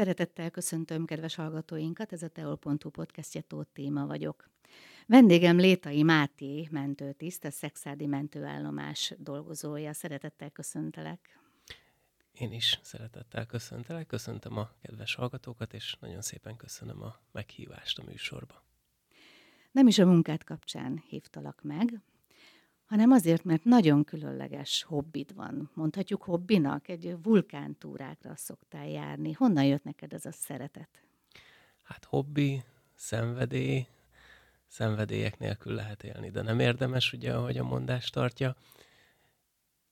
Szeretettel köszöntöm kedves hallgatóinkat, ez a teol.hu podcastja Tóth Téma vagyok. Vendégem Létai Máté mentőtiszt, a Szexádi mentőállomás dolgozója. Szeretettel köszöntelek. Én is szeretettel köszöntelek, köszöntöm a kedves hallgatókat, és nagyon szépen köszönöm a meghívást a műsorba. Nem is a munkát kapcsán hívtalak meg, hanem azért, mert nagyon különleges hobbid van. Mondhatjuk hobbinak, egy vulkántúrákra szoktál járni. Honnan jött neked ez a szeretet? Hát hobbi, szenvedély, szenvedélyek nélkül lehet élni, de nem érdemes, ugye, ahogy a mondás tartja.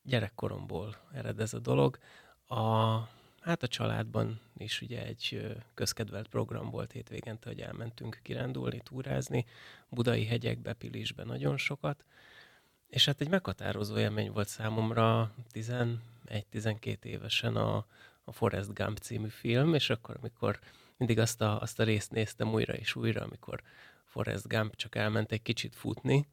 Gyerekkoromból ered ez a dolog. A, hát a családban is ugye egy közkedvelt program volt hétvégente, hogy elmentünk kirándulni, túrázni, budai hegyekbe, Pilisbe nagyon sokat, és hát egy meghatározó élmény volt számomra 11-12 évesen a, a Forrest Gump című film, és akkor, amikor mindig azt a, azt a részt néztem újra és újra, amikor Forrest Gump csak elment egy kicsit futni,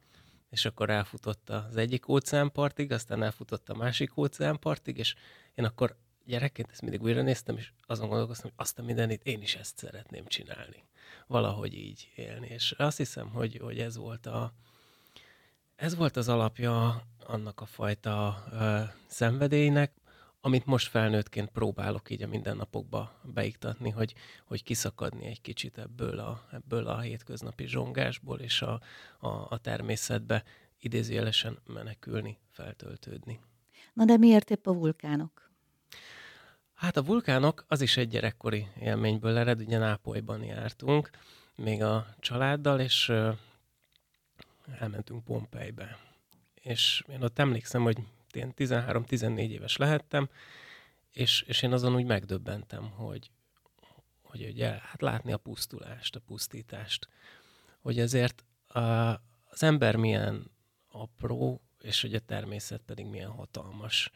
és akkor elfutott az egyik óceánpartig, aztán elfutott a másik óceánpartig, és én akkor gyerekként ezt mindig újra néztem, és azon gondolkoztam, hogy azt a mindenit én is ezt szeretném csinálni. Valahogy így élni. És azt hiszem, hogy, hogy ez volt a, ez volt az alapja annak a fajta ö, szenvedélynek, amit most felnőttként próbálok így a mindennapokba beiktatni, hogy, hogy kiszakadni egy kicsit ebből a, ebből a hétköznapi zsongásból, és a, a, a természetbe idézőjelesen menekülni, feltöltődni. Na de miért épp a vulkánok? Hát a vulkánok az is egy gyerekkori élményből ered, ugye Nápolyban jártunk, még a családdal, és elmentünk Pompejbe. És én ott emlékszem, hogy én 13-14 éves lehettem, és, és én azon úgy megdöbbentem, hogy, hogy ugye, hát látni a pusztulást, a pusztítást, hogy ezért a, az ember milyen apró, és hogy a természet pedig milyen hatalmas.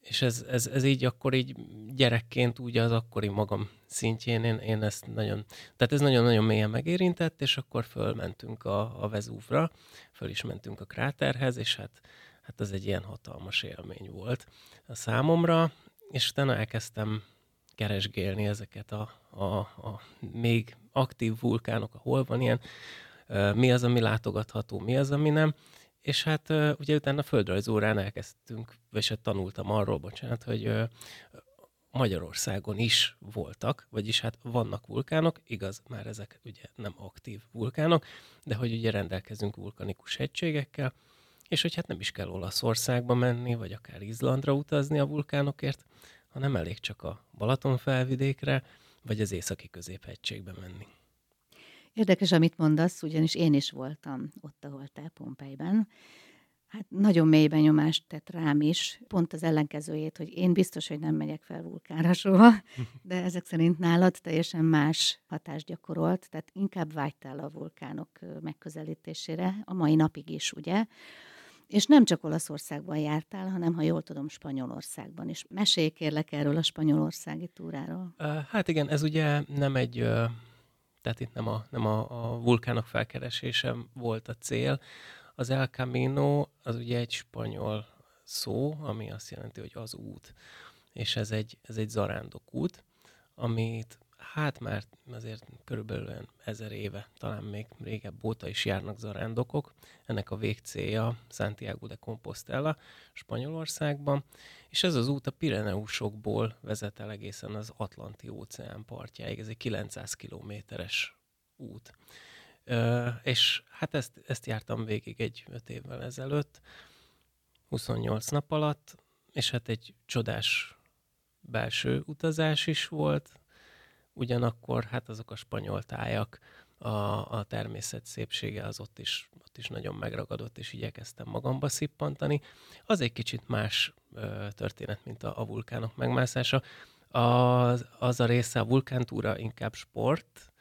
És ez, ez, ez így akkor így gyerekként úgy az akkori magam szintjén én, én ezt nagyon, tehát ez nagyon-nagyon mélyen megérintett, és akkor fölmentünk a, a Vezúvra, föl is mentünk a kráterhez, és hát, hát az egy ilyen hatalmas élmény volt a számomra, és utána elkezdtem keresgélni ezeket a, a, a még aktív vulkánok, ahol van ilyen, mi az, ami látogatható, mi az, ami nem, és hát ugye utána a földrajzórán elkezdtünk, vagy hát tanultam arról, bocsánat, hogy Magyarországon is voltak, vagyis hát vannak vulkánok, igaz, már ezek ugye nem aktív vulkánok, de hogy ugye rendelkezünk vulkanikus hegységekkel, és hogy hát nem is kell Olaszországba menni, vagy akár Izlandra utazni a vulkánokért, hanem elég csak a Balaton felvidékre, vagy az északi középhegységbe menni. Érdekes, amit mondasz, ugyanis én is voltam ott, ahol te Pompejben. Hát nagyon mély benyomást tett rám is, pont az ellenkezőjét, hogy én biztos, hogy nem megyek fel vulkánra soha, de ezek szerint nálad teljesen más hatást gyakorolt, tehát inkább vágytál a vulkánok megközelítésére, a mai napig is, ugye? És nem csak Olaszországban jártál, hanem, ha jól tudom, Spanyolországban is. Mesélj kérlek erről a spanyolországi túráról. Hát igen, ez ugye nem egy tehát itt nem a, nem a, a vulkánok felkeresése volt a cél. Az El Camino az ugye egy spanyol szó, ami azt jelenti, hogy az út. És ez egy, ez egy zarándok út, amit hát már azért körülbelül ezer éve, talán még régebb óta is járnak zarándokok. Ennek a végcélja Santiago de Compostela Spanyolországban, és ez az út a Pireneusokból vezet el egészen az Atlanti óceán partjáig. Ez egy 900 kilométeres út. Ö, és hát ezt, ezt jártam végig egy öt évvel ezelőtt, 28 nap alatt, és hát egy csodás belső utazás is volt, ugyanakkor hát azok a spanyol tájak, a, a természet szépsége az ott is, ott is nagyon megragadott, és igyekeztem magamba szippantani. Az egy kicsit más ö, történet, mint a, a vulkánok megmászása. Az, az a része a vulkántúra inkább sport,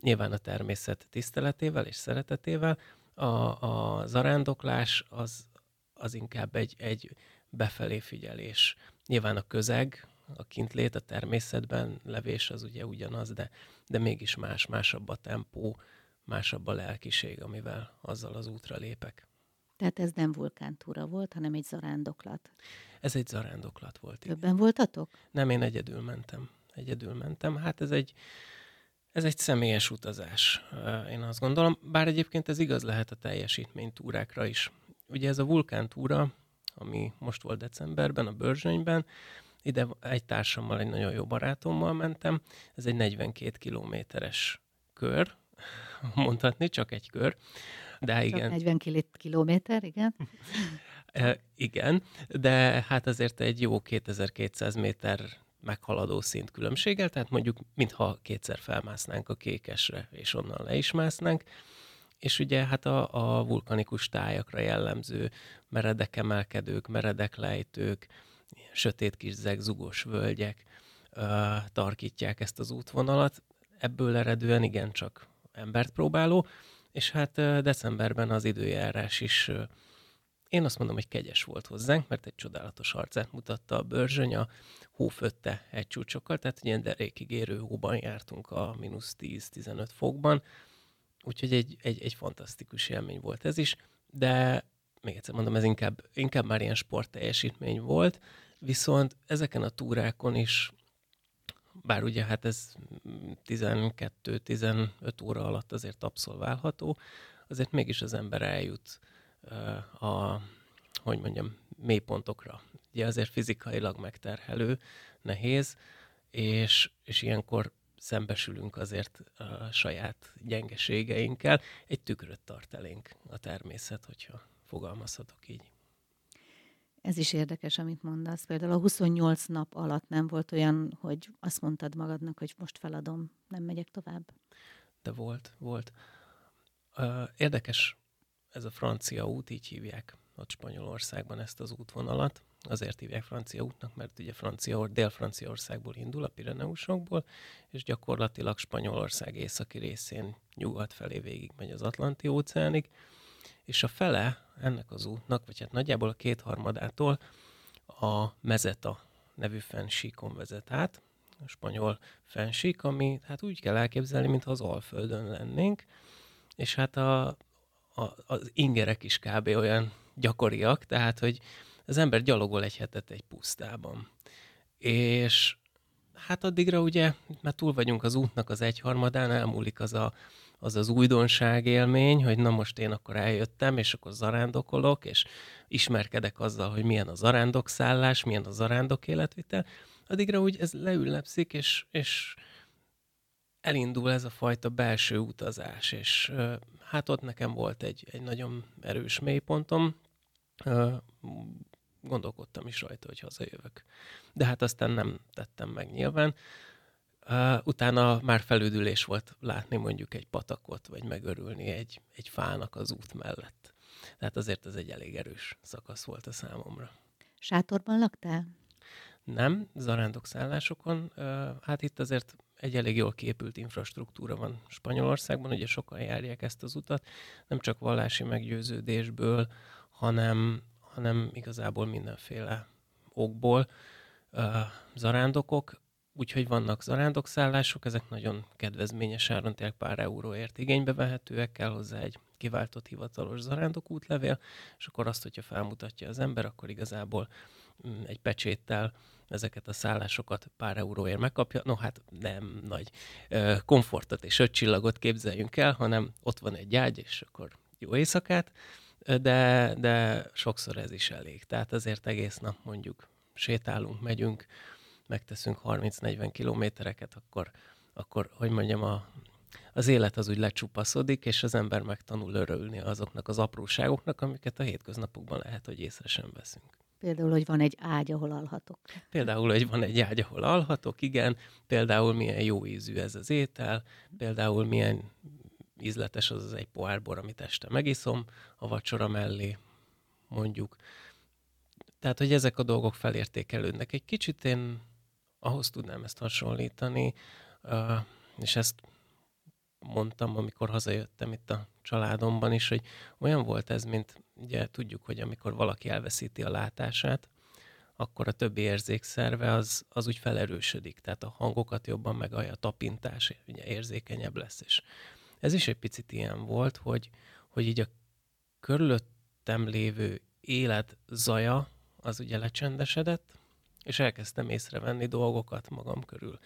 nyilván a természet tiszteletével és szeretetével. A, a zarándoklás az, az inkább egy, egy befelé figyelés. Nyilván a közeg, a kintlét, a természetben levés az ugye ugyanaz, de, de mégis más, másabb a tempó, másabb a lelkiség, amivel azzal az útra lépek. Tehát ez nem vulkántúra volt, hanem egy zarándoklat. Ez egy zarándoklat volt. Többen igen. voltatok? Nem, én egyedül mentem. egyedül mentem. Hát ez egy, ez egy személyes utazás, én azt gondolom. Bár egyébként ez igaz lehet a teljesítménytúrákra is. Ugye ez a vulkántúra, ami most volt decemberben a Börzsönyben, ide egy társammal, egy nagyon jó barátommal mentem. Ez egy 42 kilométeres kör, mondhatni, csak egy kör. De csak igen. 40 kilométer, igen. e, igen, de hát azért egy jó 2200 méter meghaladó szint különbséggel, tehát mondjuk mintha kétszer felmásznánk a kékesre, és onnan le is másznánk. És ugye hát a, a vulkanikus tájakra jellemző meredek emelkedők, meredek lejtők, sötét kis zegzugos völgyek tarkítják ezt az útvonalat. Ebből eredően igencsak embert próbáló, és hát decemberben az időjárás is én azt mondom, hogy kegyes volt hozzánk, mert egy csodálatos arcát mutatta a bőrzsöny, a hó egy csúcsokkal, tehát ilyen derékig érő hóban jártunk a mínusz 10-15 fokban, úgyhogy egy, egy, egy fantasztikus élmény volt ez is, de még egyszer mondom, ez inkább, inkább már ilyen sportteljesítmény volt, viszont ezeken a túrákon is bár ugye hát ez 12-15 óra alatt azért abszolválható, azért mégis az ember eljut a, hogy mondjam, mélypontokra. Ugye azért fizikailag megterhelő, nehéz, és, és ilyenkor szembesülünk azért a saját gyengeségeinkkel. Egy tükröt tart elénk a természet, hogyha fogalmazhatok így. Ez is érdekes, amit mondasz. Például a 28 nap alatt nem volt olyan, hogy azt mondtad magadnak, hogy most feladom, nem megyek tovább? De volt, volt. Érdekes ez a francia út, így hívják ott Spanyolországban ezt az útvonalat. Azért hívják francia útnak, mert ugye Francia, Dél-Franciaországból indul, a Pireneusokból, és gyakorlatilag Spanyolország északi részén nyugat felé végig megy az Atlanti óceánig, és a fele ennek az útnak, vagy hát nagyjából a kétharmadától a Mezeta nevű fensíkon vezet át, a spanyol fensík, ami hát úgy kell elképzelni, mintha az Alföldön lennénk, és hát a, a, az ingerek is kb. olyan gyakoriak, tehát, hogy az ember gyalogol egy hetet egy pusztában. És hát addigra ugye, mert túl vagyunk az útnak az egyharmadán, elmúlik az a az az újdonság élmény, hogy na most én akkor eljöttem, és akkor zarándokolok, és ismerkedek azzal, hogy milyen a zarándokszállás, milyen a zarándok életvitel, addigra úgy ez leüllepszik, és, és elindul ez a fajta belső utazás, és hát ott nekem volt egy, egy nagyon erős mélypontom, gondolkodtam is rajta, hogy hazajövök. De hát aztán nem tettem meg nyilván. Uh, utána már felüdülés volt látni mondjuk egy patakot, vagy megörülni egy, egy fának az út mellett. Tehát azért ez egy elég erős szakasz volt a számomra. Sátorban laktál? Nem, zarándok szállásokon. Uh, hát itt azért egy elég jól képült infrastruktúra van Spanyolországban, ugye sokan járják ezt az utat, nem csak vallási meggyőződésből, hanem, hanem igazából mindenféle okból. Uh, zarándokok, Úgyhogy vannak zarándokszállások, ezek nagyon kedvezményes áron, tényleg pár euróért igénybe vehetőek, kell hozzá egy kiváltott hivatalos zarándok útlevél, és akkor azt, hogyha felmutatja az ember, akkor igazából mm, egy pecséttel ezeket a szállásokat pár euróért megkapja. No hát nem nagy komfortot és öt csillagot képzeljünk el, hanem ott van egy ágy, és akkor jó éjszakát, de, de sokszor ez is elég. Tehát azért egész nap mondjuk sétálunk, megyünk, megteszünk 30-40 kilométereket, akkor, akkor, hogy mondjam, a, az élet az úgy lecsupaszodik, és az ember megtanul örülni azoknak az apróságoknak, amiket a hétköznapokban lehet, hogy észre sem veszünk. Például, hogy van egy ágy, ahol alhatok. Például, hogy van egy ágy, ahol alhatok, igen. Például milyen jó ízű ez az étel. Például milyen ízletes az az egy pohár bor, amit este megiszom a vacsora mellé, mondjuk. Tehát, hogy ezek a dolgok felértékelődnek. Egy kicsit én ahhoz tudnám ezt hasonlítani, és ezt mondtam, amikor hazajöttem itt a családomban is, hogy olyan volt ez, mint ugye tudjuk, hogy amikor valaki elveszíti a látását, akkor a többi érzékszerve az, az úgy felerősödik, tehát a hangokat jobban megalja, a tapintás ugye érzékenyebb lesz. És ez is egy picit ilyen volt, hogy, hogy így a körülöttem lévő élet zaja az ugye lecsendesedett, és elkezdtem észrevenni dolgokat magam körül.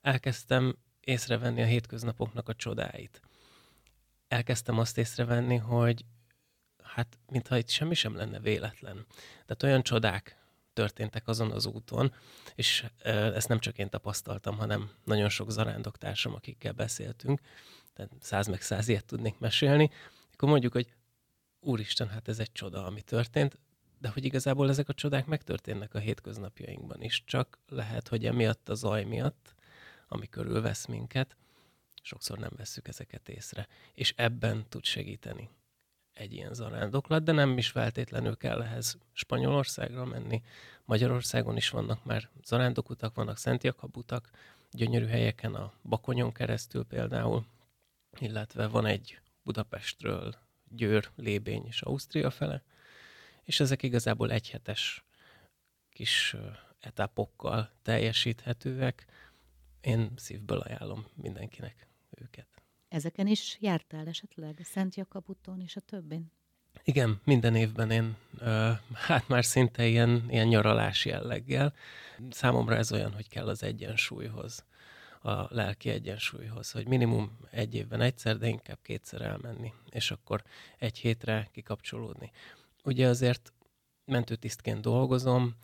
Elkezdtem észrevenni a hétköznapoknak a csodáit. Elkezdtem azt észrevenni, hogy hát mintha itt semmi sem lenne véletlen. Tehát olyan csodák történtek azon az úton, és ezt nem csak én tapasztaltam, hanem nagyon sok zarándoktársam, akikkel beszéltünk, tehát száz meg száz ilyet tudnék mesélni, akkor mondjuk, hogy úristen, hát ez egy csoda, ami történt, de hogy igazából ezek a csodák megtörténnek a hétköznapjainkban is, csak lehet, hogy emiatt a zaj miatt, ami körülvesz minket, sokszor nem vesszük ezeket észre. És ebben tud segíteni egy ilyen zarándoklat, de nem is feltétlenül kell ehhez Spanyolországra menni. Magyarországon is vannak már zarándokutak, vannak Szent Jakabutak, gyönyörű helyeken, a Bakonyon keresztül például, illetve van egy Budapestről Győr, Lébény és Ausztria fele, és ezek igazából egyhetes kis etapokkal teljesíthetőek. Én szívből ajánlom mindenkinek őket. Ezeken is jártál esetleg? Szent Jakabuton és a többin? Igen, minden évben én, hát már szinte ilyen, ilyen nyaralás jelleggel. Számomra ez olyan, hogy kell az egyensúlyhoz, a lelki egyensúlyhoz, hogy minimum egy évben egyszer, de inkább kétszer elmenni, és akkor egy hétre kikapcsolódni. Ugye azért mentőtisztként dolgozom,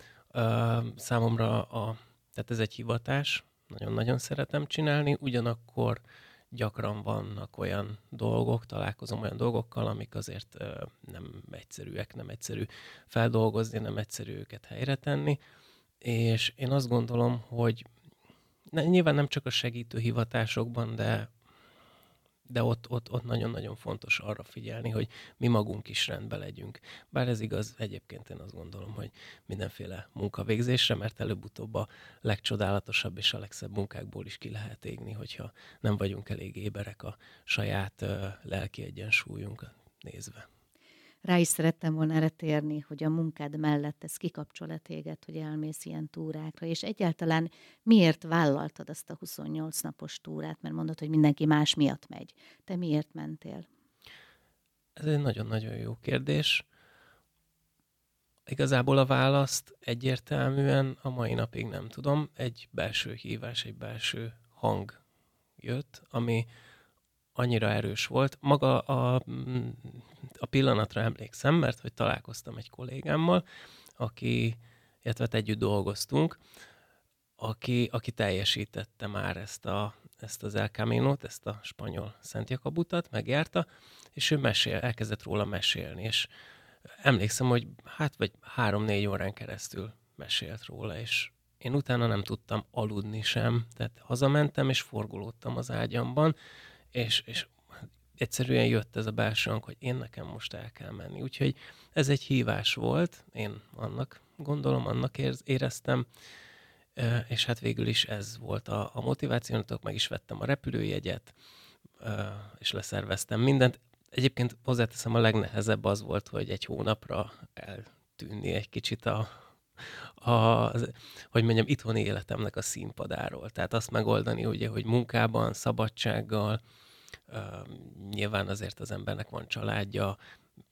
számomra a, tehát ez egy hivatás, nagyon-nagyon szeretem csinálni, ugyanakkor gyakran vannak olyan dolgok, találkozom olyan dolgokkal, amik azért nem egyszerűek, nem egyszerű feldolgozni, nem egyszerű őket helyre tenni, és én azt gondolom, hogy nyilván nem csak a segítő hivatásokban, de de ott, ott, ott nagyon-nagyon fontos arra figyelni, hogy mi magunk is rendben legyünk. Bár ez igaz, egyébként én azt gondolom, hogy mindenféle munkavégzésre, mert előbb-utóbb a legcsodálatosabb és a legszebb munkákból is ki lehet égni, hogyha nem vagyunk elég éberek a saját uh, lelki egyensúlyunkat nézve rá is szerettem volna erre térni, hogy a munkád mellett ez kikapcsol-e téged, hogy elmész ilyen túrákra, és egyáltalán miért vállaltad azt a 28 napos túrát, mert mondod, hogy mindenki más miatt megy. Te miért mentél? Ez egy nagyon-nagyon jó kérdés. Igazából a választ egyértelműen a mai napig nem tudom. Egy belső hívás, egy belső hang jött, ami annyira erős volt. Maga a, a pillanatra emlékszem, mert hogy találkoztam egy kollégámmal, aki, illetve hát együtt dolgoztunk, aki, aki teljesítette már ezt, a, ezt az El Camino-t, ezt a spanyol Szent Jakabutat, megjárta, és ő mesél, elkezdett róla mesélni, és emlékszem, hogy hát vagy három-négy órán keresztül mesélt róla, és én utána nem tudtam aludni sem, tehát hazamentem, és forgolódtam az ágyamban, és, és egyszerűen jött ez a belső hogy én nekem most el kell menni. Úgyhogy ez egy hívás volt, én annak gondolom, annak éreztem, és hát végül is ez volt a, a motivációnatok, meg is vettem a repülőjegyet, és leszerveztem mindent. Egyébként hozzáteszem, a legnehezebb az volt, hogy egy hónapra eltűnni egy kicsit a, a, hogy mondjam, itthoni életemnek a színpadáról. Tehát azt megoldani, ugye, hogy munkában, szabadsággal, nyilván azért az embernek van családja,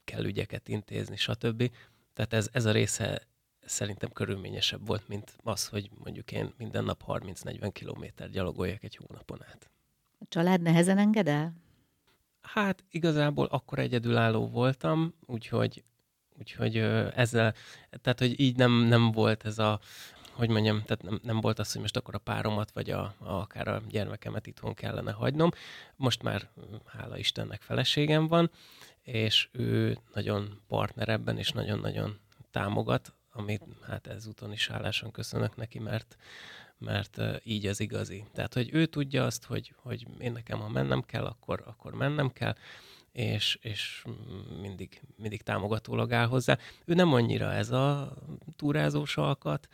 kell ügyeket intézni, stb. Tehát ez, ez a része szerintem körülményesebb volt, mint az, hogy mondjuk én minden nap 30-40 kilométer gyalogoljak egy hónapon át. A család nehezen enged el? Hát igazából akkor egyedülálló voltam, úgyhogy, úgyhogy ezzel, tehát hogy így nem, nem volt ez a hogy mondjam, tehát nem, nem volt az, hogy most akkor a páromat, vagy a, a, akár a gyermekemet itthon kellene hagynom. Most már, hála Istennek, feleségem van, és ő nagyon partner ebben, és nagyon-nagyon támogat, amit hát ezúton is hálásan köszönök neki, mert, mert így az igazi. Tehát, hogy ő tudja azt, hogy, hogy én nekem, ha mennem kell, akkor, akkor mennem kell, és, és mindig, mindig támogatólag áll hozzá. Ő nem annyira ez a túrázós alkat,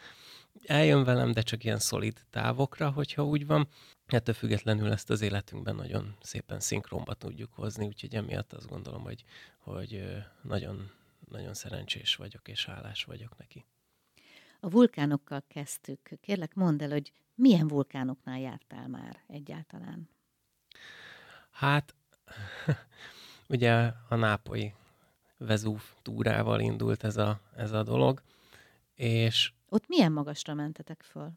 eljön velem, de csak ilyen szolid távokra, hogyha úgy van. Ettől függetlenül ezt az életünkben nagyon szépen szinkronba tudjuk hozni, úgyhogy emiatt azt gondolom, hogy, hogy nagyon, nagyon szerencsés vagyok, és hálás vagyok neki. A vulkánokkal kezdtük. Kérlek, mondd el, hogy milyen vulkánoknál jártál már egyáltalán? Hát, ugye a nápoi Vezúv túrával indult ez a, ez a dolog, és Ott milyen magasra mentetek föl?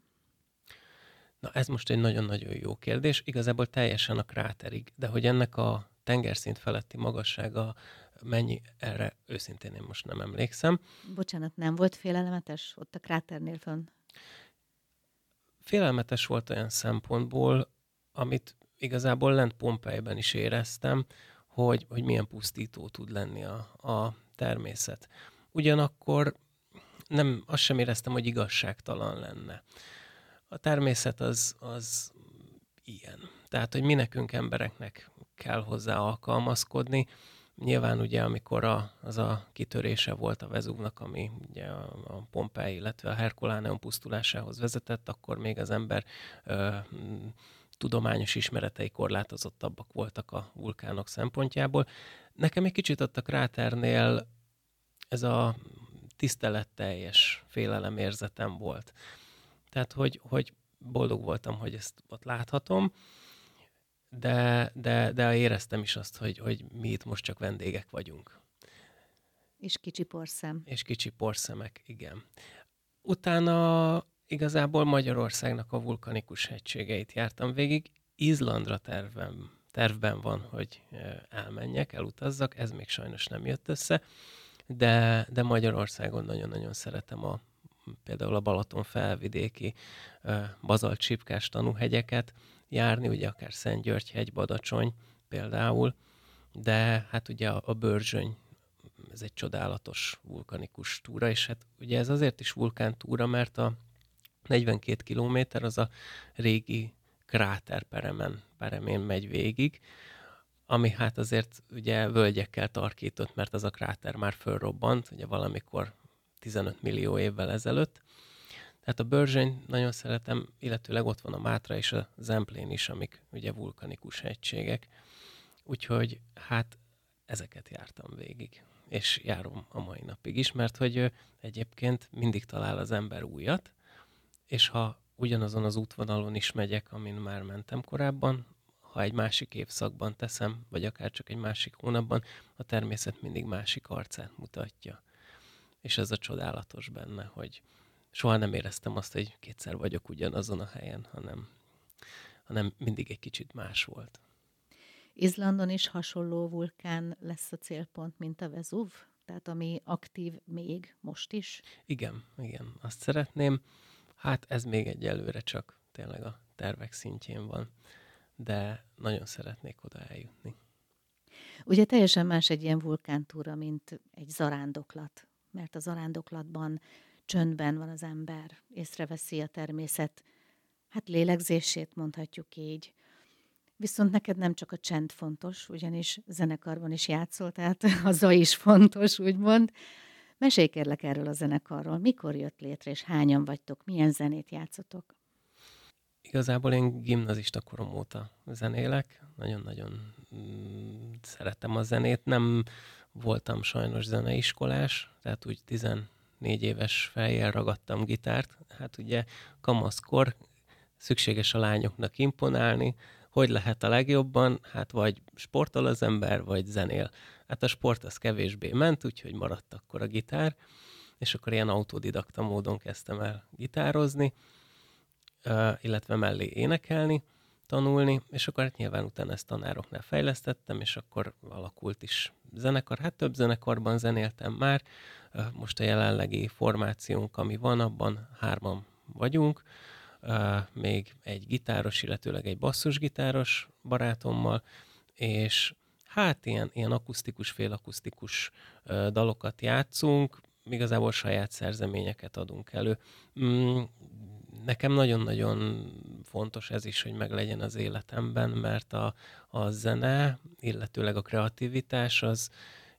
Na ez most egy nagyon-nagyon jó kérdés. Igazából teljesen a kráterig, de hogy ennek a tengerszint feletti magassága mennyi, erre őszintén én most nem emlékszem. Bocsánat, nem volt félelmetes ott a kráternél fönn? Félelmetes volt olyan szempontból, amit igazából lent Pompejben is éreztem, hogy, hogy milyen pusztító tud lenni a, a természet. Ugyanakkor nem, azt sem éreztem, hogy igazságtalan lenne. A természet az, az ilyen. Tehát, hogy mi nekünk embereknek kell hozzá alkalmazkodni. Nyilván ugye, amikor a, az a kitörése volt a Vezúvnak, ami ugye a, a Pompei, illetve a Herkuláneum pusztulásához vezetett, akkor még az ember ö, tudományos ismeretei korlátozottabbak voltak a vulkánok szempontjából. Nekem egy kicsit ott a kráternél ez a tiszteletteljes félelemérzetem volt. Tehát, hogy, hogy boldog voltam, hogy ezt ott láthatom, de, de, de éreztem is azt, hogy, hogy mi itt most csak vendégek vagyunk. És kicsi porszem. És kicsi porszemek, igen. Utána igazából Magyarországnak a vulkanikus hegységeit jártam végig. Izlandra tervem, tervben van, hogy elmenjek, elutazzak, ez még sajnos nem jött össze, de, de Magyarországon nagyon-nagyon szeretem a, például a Balaton felvidéki bazaltsipkás tanúhegyeket járni, ugye akár Szentgyörgy-hegy, Badacsony például, de hát ugye a, a Börzsöny ez egy csodálatos vulkanikus túra, és hát ugye ez azért is vulkántúra, mert a 42 kilométer az a régi kráterperemen, peremén megy végig, ami hát azért ugye völgyekkel tarkított, mert az a kráter már fölrobbant, ugye valamikor 15 millió évvel ezelőtt. Tehát a Börzsény nagyon szeretem, illetőleg ott van a Mátra és a Zemplén is, amik ugye vulkanikus hegységek. Úgyhogy hát ezeket jártam végig, és járom a mai napig is, mert hogy egyébként mindig talál az ember újat, és ha ugyanazon az útvonalon is megyek, amin már mentem korábban, ha egy másik évszakban teszem, vagy akár csak egy másik hónapban, a természet mindig másik arcát mutatja. És ez a csodálatos benne, hogy soha nem éreztem azt, hogy kétszer vagyok ugyanazon a helyen, hanem, hanem mindig egy kicsit más volt. Izlandon is hasonló vulkán lesz a célpont, mint a Vezúv? Tehát ami aktív még most is? Igen, igen, azt szeretném. Hát ez még egyelőre csak tényleg a tervek szintjén van, de nagyon szeretnék oda eljutni. Ugye teljesen más egy ilyen vulkántúra, mint egy zarándoklat, mert a zarándoklatban csöndben van az ember, észreveszi a természet, hát lélegzését mondhatjuk így. Viszont neked nem csak a csend fontos, ugyanis zenekarban is játszol, tehát a zaj is fontos, úgymond. Mesélj kérlek erről a zenekarról. Mikor jött létre, és hányan vagytok? Milyen zenét játszotok? Igazából én gimnazista korom óta zenélek. Nagyon-nagyon mm, szeretem a zenét. Nem voltam sajnos zeneiskolás, tehát úgy 14 éves fejjel ragadtam gitárt. Hát ugye kamaszkor szükséges a lányoknak imponálni, hogy lehet a legjobban? Hát vagy sportol az ember, vagy zenél. Hát a sport az kevésbé ment, úgyhogy maradt akkor a gitár, és akkor ilyen autodidakta módon kezdtem el gitározni, illetve mellé énekelni, tanulni, és akkor hát nyilván utána ezt tanároknál fejlesztettem, és akkor alakult is zenekar. Hát több zenekarban zenéltem már, most a jelenlegi formációnk, ami van, abban hárman vagyunk, még egy gitáros, illetőleg egy basszusgitáros barátommal, és hát ilyen, ilyen akusztikus, félakusztikus dalokat játszunk, igazából saját szerzeményeket adunk elő. Nekem nagyon-nagyon fontos ez is, hogy meglegyen az életemben, mert a, a zene, illetőleg a kreativitás az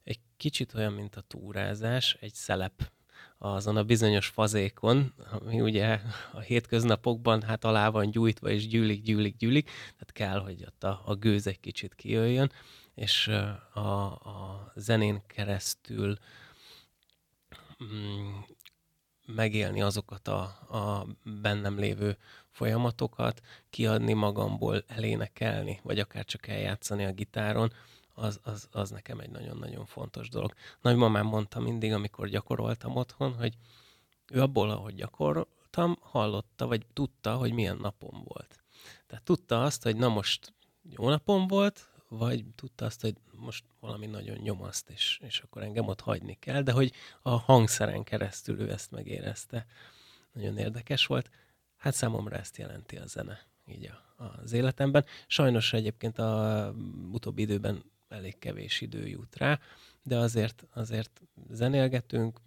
egy kicsit olyan, mint a túrázás, egy szelep azon a bizonyos fazékon, ami ugye a hétköznapokban hát alá van gyújtva, és gyűlik, gyűlik, gyűlik, tehát kell, hogy ott a, a gőz egy kicsit kijöjjön, és a, a zenén keresztül mm, megélni azokat a, a bennem lévő folyamatokat, kiadni magamból, elénekelni, vagy akár csak eljátszani a gitáron, az, az, az nekem egy nagyon-nagyon fontos dolog. Nagymamám mondta mindig, amikor gyakoroltam otthon, hogy ő abból, ahogy gyakoroltam, hallotta, vagy tudta, hogy milyen napom volt. Tehát tudta azt, hogy na most jó napom volt, vagy tudta azt, hogy most valami nagyon nyomaszt, és, és akkor engem ott hagyni kell, de hogy a hangszeren keresztül ő ezt megérezte. Nagyon érdekes volt. Hát számomra ezt jelenti a zene így a, az életemben. Sajnos egyébként a utóbbi időben elég kevés idő jut rá, de azért, azért zenélgetünk,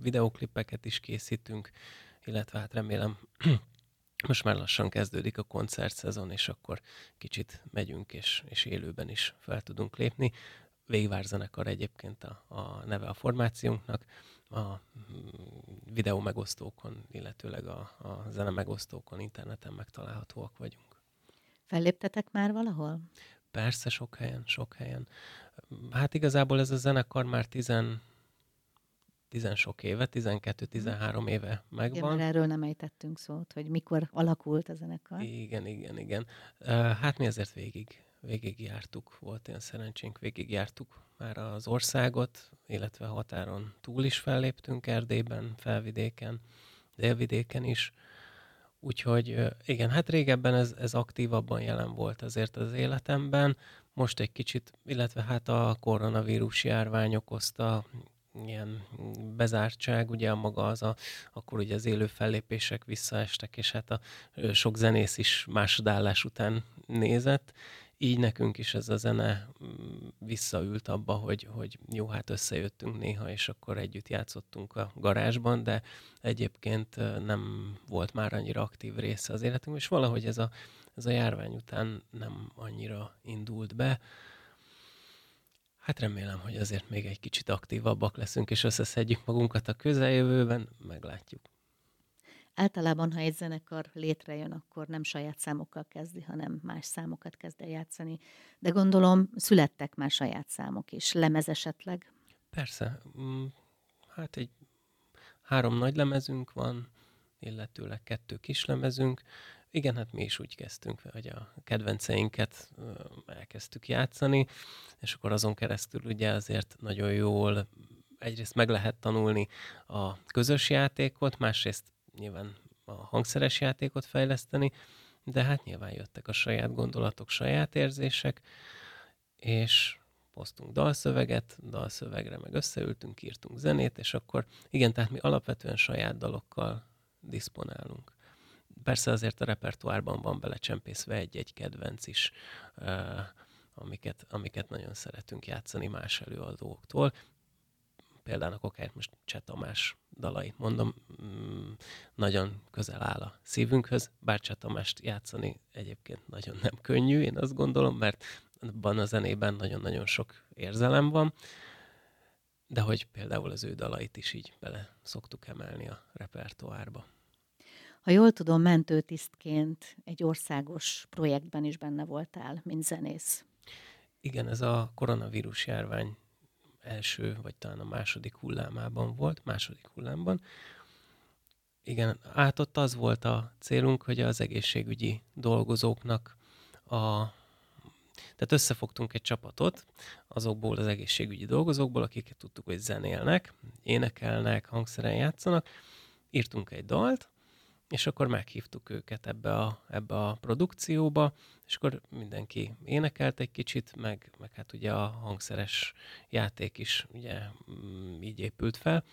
videoklipeket is készítünk, illetve hát remélem most már lassan kezdődik a koncertszezon, és akkor kicsit megyünk, és, és élőben is fel tudunk lépni. Végvárzenekar egyébként a, a neve a formációnknak, a videó megosztókon, illetőleg a, a zene megosztókon, interneten megtalálhatóak vagyunk. Felléptetek már valahol? Persze, sok helyen, sok helyen. Hát igazából ez a zenekar már tizen, tizen sok éve, 12-13 éve megvan. Igen, erről nem ejtettünk szót, hogy mikor alakult a zenekar. Igen, igen, igen. Hát mi azért végig, végig jártuk, volt ilyen szerencsénk, végig jártuk már az országot, illetve határon túl is felléptünk Erdélyben, felvidéken, délvidéken is. Úgyhogy igen, hát régebben ez, ez aktívabban jelen volt azért az életemben, most egy kicsit, illetve hát a koronavírus járvány okozta ilyen bezártság, ugye a maga az a, akkor ugye az élő fellépések visszaestek, és hát a sok zenész is másodállás után nézett, így nekünk is ez a zene mm, visszaült abba, hogy, hogy jó, hát összejöttünk néha, és akkor együtt játszottunk a garázsban, de egyébként nem volt már annyira aktív része az életünk, és valahogy ez a, ez a járvány után nem annyira indult be. Hát remélem, hogy azért még egy kicsit aktívabbak leszünk, és összeszedjük magunkat a közeljövőben, meglátjuk. Általában, ha egy zenekar létrejön, akkor nem saját számokkal kezdi, hanem más számokat kezd el játszani. De gondolom, születtek már saját számok is, lemez esetleg? Persze. Mm, hát egy három nagy lemezünk van, illetőleg kettő kis lemezünk. Igen, hát mi is úgy kezdtünk, hogy a kedvenceinket elkezdtük játszani, és akkor azon keresztül ugye azért nagyon jól egyrészt meg lehet tanulni a közös játékot, másrészt nyilván a hangszeres játékot fejleszteni, de hát nyilván jöttek a saját gondolatok, saját érzések, és hoztunk dalszöveget, dalszövegre meg összeültünk, írtunk zenét, és akkor igen, tehát mi alapvetően saját dalokkal diszponálunk. Persze azért a repertoárban van belecsempészve egy-egy kedvenc is, amiket, amiket nagyon szeretünk játszani más előadóktól például akár most Cseh Tamás dalait mondom, mm, nagyon közel áll a szívünkhöz, bár Cseh Tamást játszani egyébként nagyon nem könnyű, én azt gondolom, mert abban a zenében nagyon-nagyon sok érzelem van, de hogy például az ő dalait is így bele szoktuk emelni a repertoárba. Ha jól tudom, mentőtisztként egy országos projektben is benne voltál, mint zenész. Igen, ez a koronavírus járvány első, vagy talán a második hullámában volt, második hullámban. Igen, át ott az volt a célunk, hogy az egészségügyi dolgozóknak a tehát összefogtunk egy csapatot azokból az egészségügyi dolgozókból, akiket tudtuk, hogy zenélnek, énekelnek, hangszeren játszanak. Írtunk egy dalt, és akkor meghívtuk őket ebbe a, ebbe a produkcióba, és akkor mindenki énekelt egy kicsit, meg, meg hát ugye a hangszeres játék is ugye mm, így épült fel,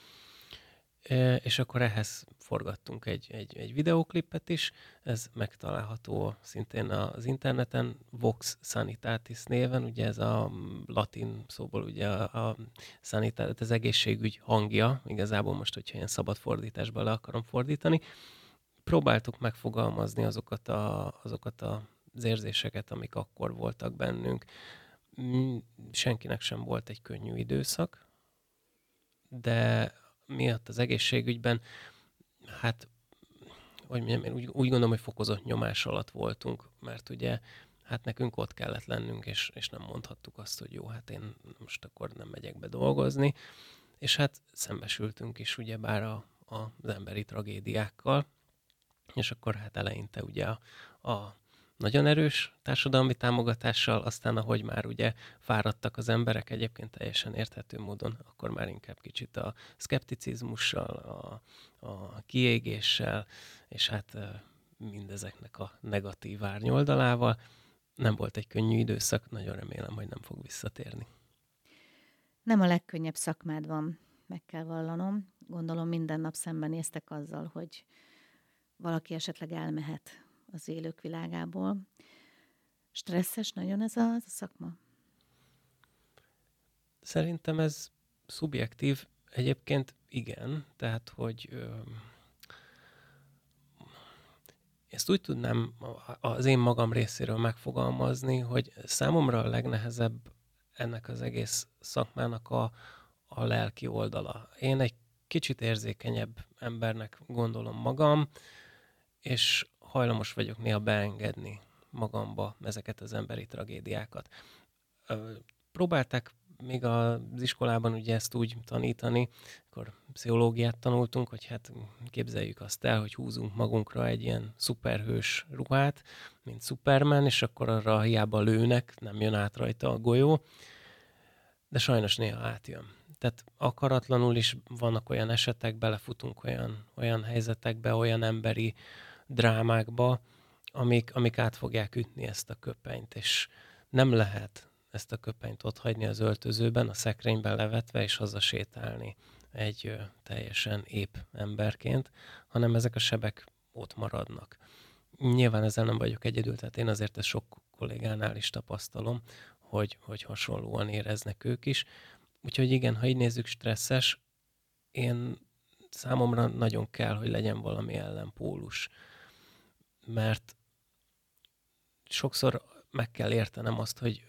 e, és akkor ehhez forgattunk egy, egy, egy videóklipet is, ez megtalálható szintén az interneten, Vox Sanitatis néven, ugye ez a latin szóból ugye a, a sanitatis, az egészségügy hangja, igazából most, hogyha ilyen szabad fordításba le akarom fordítani, próbáltuk megfogalmazni azokat, a, azokat az érzéseket, amik akkor voltak bennünk. Mm, senkinek sem volt egy könnyű időszak, de miatt az egészségügyben, hát, hogy mondjam, én úgy, úgy gondolom, hogy fokozott nyomás alatt voltunk, mert ugye hát nekünk ott kellett lennünk, és, és nem mondhattuk azt, hogy jó, hát én most akkor nem megyek be dolgozni, és hát szembesültünk is ugyebár a, a, az emberi tragédiákkal, és akkor hát eleinte ugye a, a nagyon erős társadalmi támogatással, aztán ahogy már ugye fáradtak az emberek, egyébként teljesen érthető módon, akkor már inkább kicsit a szkepticizmussal, a, a kiégéssel, és hát mindezeknek a negatív árnyoldalával. Nem volt egy könnyű időszak, nagyon remélem, hogy nem fog visszatérni. Nem a legkönnyebb szakmád van, meg kell vallanom. Gondolom minden nap szembenéztek azzal, hogy valaki esetleg elmehet az élők világából. Stresszes nagyon ez a, ez a szakma? Szerintem ez szubjektív. Egyébként igen, tehát hogy ö, ezt úgy tudnám az én magam részéről megfogalmazni, hogy számomra a legnehezebb ennek az egész szakmának a, a lelki oldala. Én egy kicsit érzékenyebb embernek gondolom magam, és hajlamos vagyok néha beengedni magamba ezeket az emberi tragédiákat. Próbálták még az iskolában ugye ezt úgy tanítani, akkor pszichológiát tanultunk, hogy hát képzeljük azt el, hogy húzunk magunkra egy ilyen szuperhős ruhát, mint Superman, és akkor arra hiába lőnek, nem jön át rajta a golyó, de sajnos néha átjön. Tehát akaratlanul is vannak olyan esetek, belefutunk olyan, olyan helyzetekbe, olyan emberi drámákba, amik, amik át fogják ütni ezt a köpenyt, és nem lehet ezt a köpenyt ott hagyni az öltözőben, a szekrényben levetve, és hazasétálni egy ö, teljesen épp emberként, hanem ezek a sebek ott maradnak. Nyilván ezzel nem vagyok egyedül, tehát én azért ezt sok kollégánál is tapasztalom, hogy, hogy hasonlóan éreznek ők is. Úgyhogy igen, ha így nézzük, stresszes, én számomra nagyon kell, hogy legyen valami ellenpólus mert sokszor meg kell értenem azt, hogy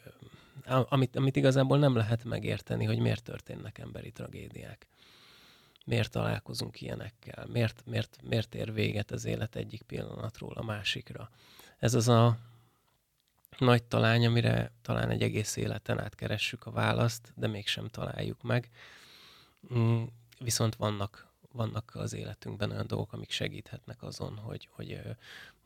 amit, amit igazából nem lehet megérteni, hogy miért történnek emberi tragédiák. Miért találkozunk ilyenekkel? Miért, miért, miért ér véget az élet egyik pillanatról a másikra? Ez az a nagy talány, amire talán egy egész életen át keressük a választ, de mégsem találjuk meg. Mm, viszont vannak vannak az életünkben olyan dolgok, amik segíthetnek azon, hogy, hogy,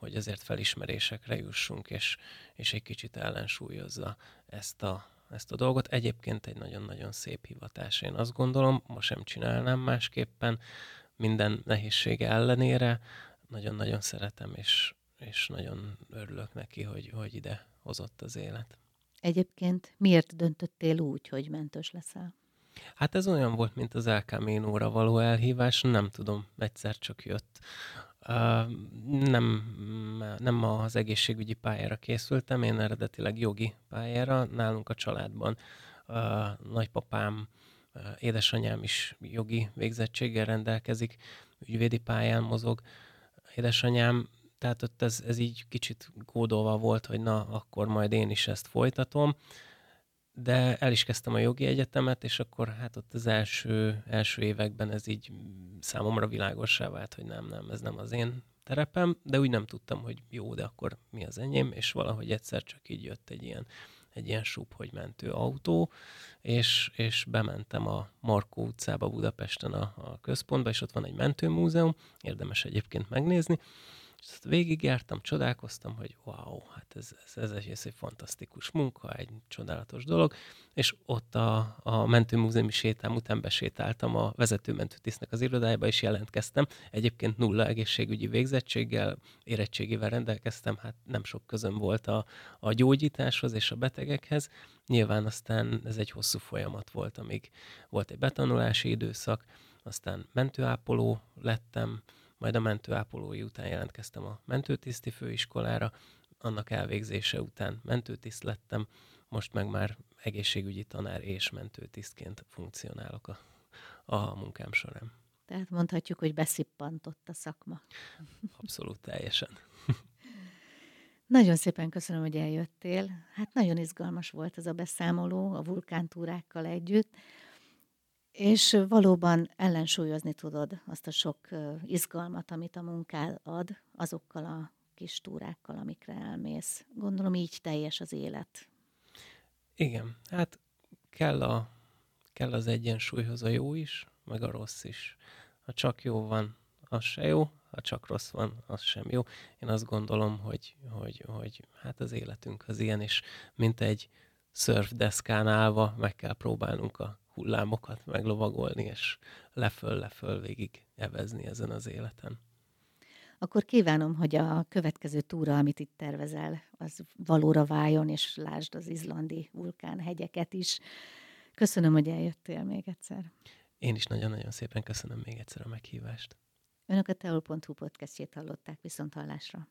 hogy ezért felismerésekre jussunk, és, és egy kicsit ellensúlyozza ezt a, ezt a dolgot. Egyébként egy nagyon-nagyon szép hivatás. Én azt gondolom, ma sem csinálnám másképpen, minden nehézsége ellenére. Nagyon-nagyon szeretem, és, és nagyon örülök neki, hogy, hogy ide hozott az élet. Egyébként miért döntöttél úgy, hogy mentős leszel? Hát ez olyan volt, mint az El Camino-ra való elhívás, nem tudom, egyszer csak jött. Nem, nem az egészségügyi pályára készültem, én eredetileg jogi pályára. Nálunk a családban nagypapám, édesanyám is jogi végzettséggel rendelkezik, ügyvédi pályán mozog. Édesanyám, tehát ott ez, ez így kicsit kódolva volt, hogy na, akkor majd én is ezt folytatom. Uh, de el is kezdtem a jogi egyetemet, és akkor hát ott az első, első években ez így számomra világossá vált, hogy nem, nem, ez nem az én terepem, de úgy nem tudtam, hogy jó, de akkor mi az enyém, és valahogy egyszer csak így jött egy ilyen, egy ilyen súp, hogy mentő autó, és, és bementem a Markó utcába Budapesten a, a központba, és ott van egy mentőmúzeum, érdemes egyébként megnézni, ezt végigjártam, csodálkoztam, hogy wow, hát ez, ez, ez, egy, ez egy fantasztikus munka, egy csodálatos dolog, és ott a, a mentőmúzeumi sétám után besétáltam a vezetőmentőtisztnek az irodájába, és jelentkeztem. Egyébként nulla egészségügyi végzettséggel, érettségével rendelkeztem, hát nem sok közöm volt a, a gyógyításhoz és a betegekhez. Nyilván aztán ez egy hosszú folyamat volt, amíg volt egy betanulási időszak, aztán mentőápoló lettem, majd a mentőápolói után jelentkeztem a mentőtiszti főiskolára, annak elvégzése után mentőtiszt lettem, most meg már egészségügyi tanár és mentőtisztként funkcionálok a, a munkám során. Tehát mondhatjuk, hogy beszippantott a szakma. Abszolút teljesen. Nagyon szépen köszönöm, hogy eljöttél. Hát nagyon izgalmas volt ez a beszámoló a vulkántúrákkal együtt. És valóban ellensúlyozni tudod azt a sok izgalmat, amit a munkád ad, azokkal a kis túrákkal, amikre elmész. Gondolom így teljes az élet. Igen, hát kell, a, kell az egyensúlyhoz a jó is, meg a rossz is. Ha csak jó van, az se jó, ha csak rossz van, az sem jó. Én azt gondolom, hogy, hogy, hogy hát az életünk az ilyen, és mint egy szörfdeszkán állva meg kell próbálnunk a hullámokat meglovagolni, és leföl-leföl végig evezni ezen az életen. Akkor kívánom, hogy a következő túra, amit itt tervezel, az valóra váljon, és lásd az izlandi vulkánhegyeket is. Köszönöm, hogy eljöttél még egyszer. Én is nagyon-nagyon szépen köszönöm még egyszer a meghívást. Önök a teol.hu podcastjét hallották viszont hallásra.